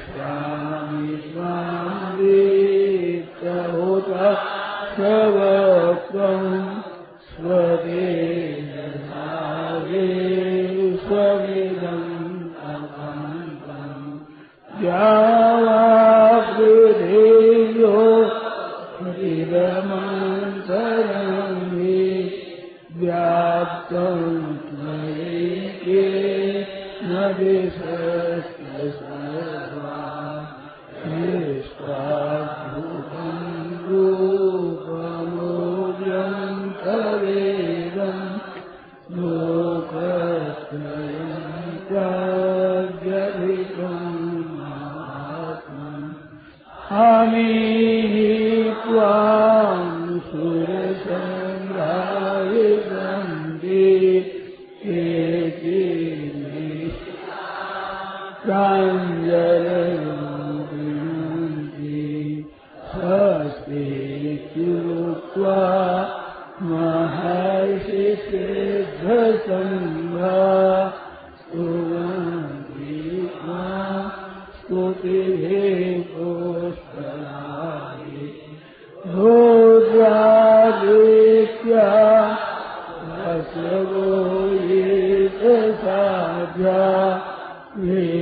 ष्टामि स्वादे स्वम् स्वदे स्वगिलम् आम् ज्ञानेवो प्रतिरमन्त त्वम् त्वा به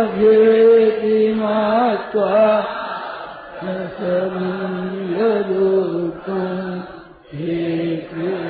भगवति मात्वा न समीयदोतुं हे कृष्ण।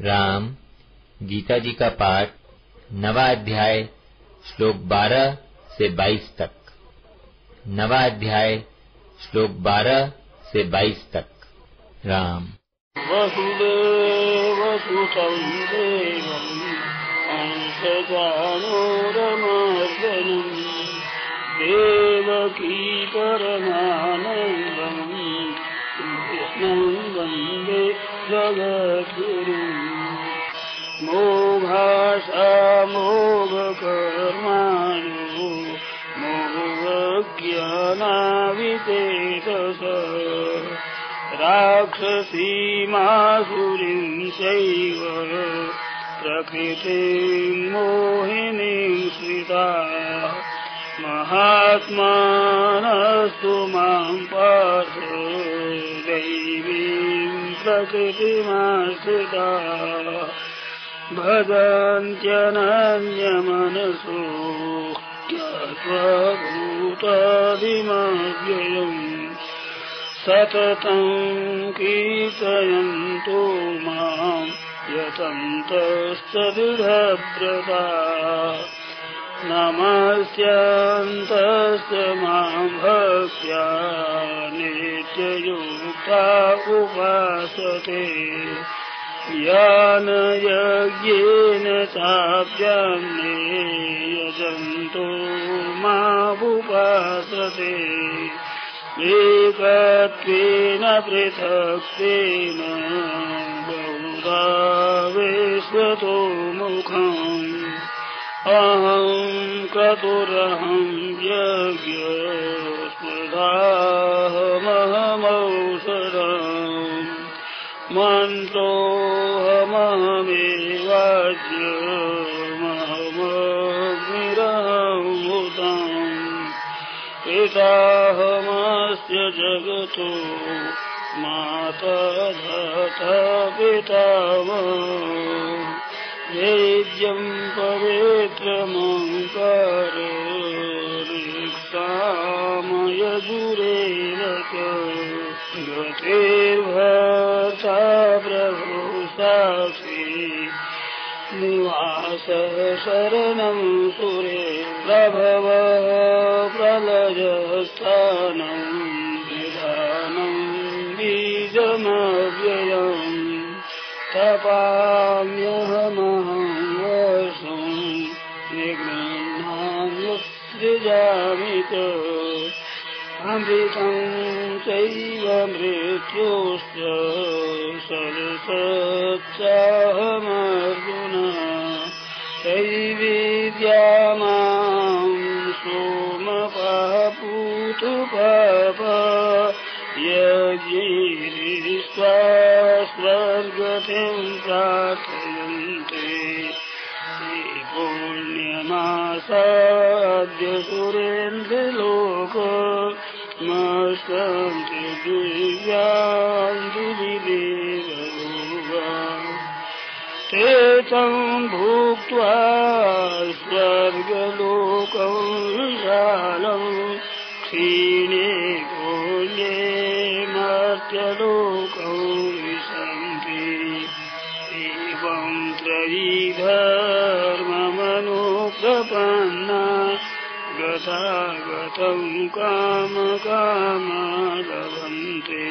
राम, गीता जी का पाठ, नवा अध्याय, श्लोक 12 से 22 तक। नवा अध्याय, श्लोक 12 से 22 तक। राम। वसुदेव सुतं देवम् अंशजानोरमर्दनम् देवकी परमानन्दम् कृष्णं वन्दे जगद्गुरुम् मोभाषा मोघकर्माणो मोहज्ञानावितेतस राक्षसीमासुरीं चैव प्रकृतिं मोहिनीं श्रिता महात्मानस्तु मां पार्थ दैवीं प्रकृतिमाश्रिता। भजन्त्यनन्यमनसो। स्वभूतादिमव्ययम् सततं कीर्तयन्तो माम् यतन्तश्च दृढव्रता नमस्यन्तश्च मां भक्त्या नित्ययुक्ता उपासते। यानयज्ञेन चाप्यान्ये यजन्तो मामुपासते एकत्वेन पृथक्तेन बहुधा विश्वतो मुखम् अहम् क्रतुरहम् यज्ञ स्मृधाहमहमौषधम् मन्त्रोऽहमहमेवाज्य पिताहमस्य जगतो मातधत पितामह। वेद्यं पवित्रमङ्कर ऋक्सामयजुरेरक गतिर्भर्ता प्रभु साक्षी निवास शरणं सुरे प्रभव प्रलयस्थानं विधानं बीजमव्ययम् तपाम्यहमहं वसुं निगृह्णाम्युत्सृजामि च अमृतं चैवेद्या मां सोमपापूतु पाप यज्ञैरिष्ट्वा स्वर्गतिं प्रार्थयन्ते। पुण्यमासाद्य सुरेन्द्रलोक मस्कन्ति दिव्याञ्जुलिदेवभूवा ते तं भुक्त्वा स्वर्गलोकं विशालम् क्षीणे गोल्ये मर्त्यलोकौ विशन्ति एवं त्रयी धर्ममनुप्रपन्ना गतागतं कामकामा लभन्ते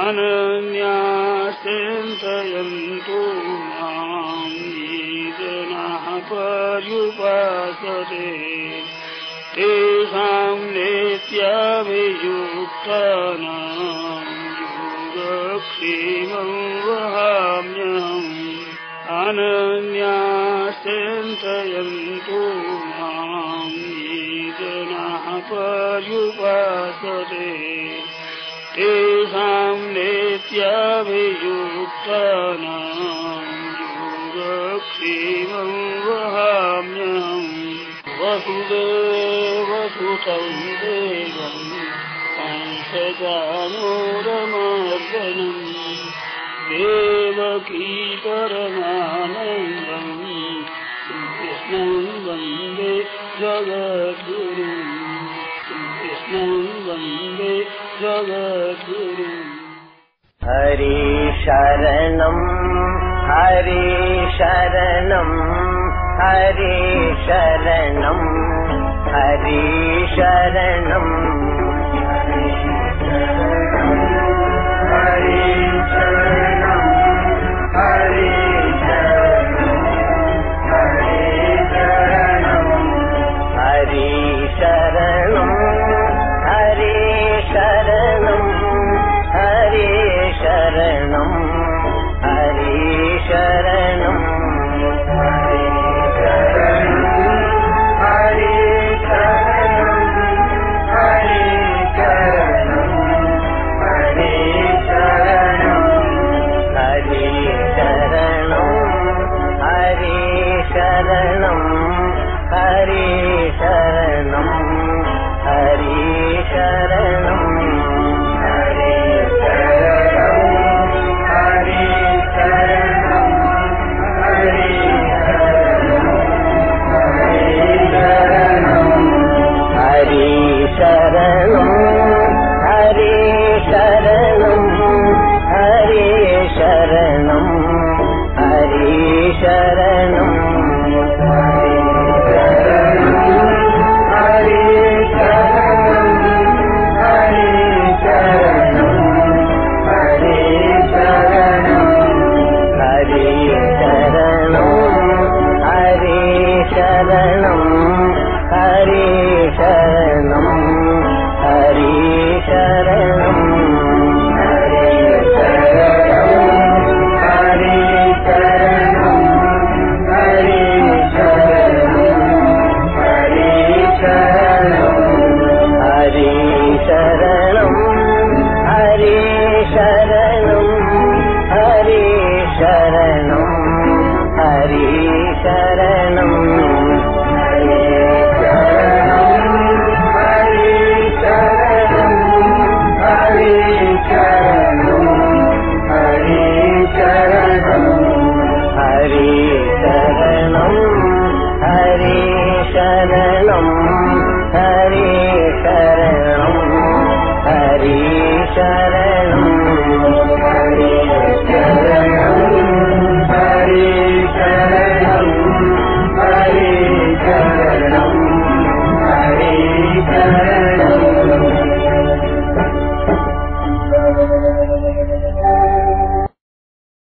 अनन्याश्चिन्तयन्तु मां ये जनाः पर्युपासते तेषां नित्याभियुक्तानां योगक्षेमं वहाम्यहम् अनन्याश्चिन्तयन्तु मां ये जनाः पर्युपासते। तेषां नित्याभियुक्तानां योगक्षेमं वहाम्यहम् वसुदेवसुतं देवम् कंसजानोरमर्दनम् देवकी परमानन्दम् कृष्णं वन्दे जगद्गुरुम् कृष्णं वन्दे जगद्गुरुम् हरि शरणम् हरि शरणम् हरि शरणम् हरि शरणम्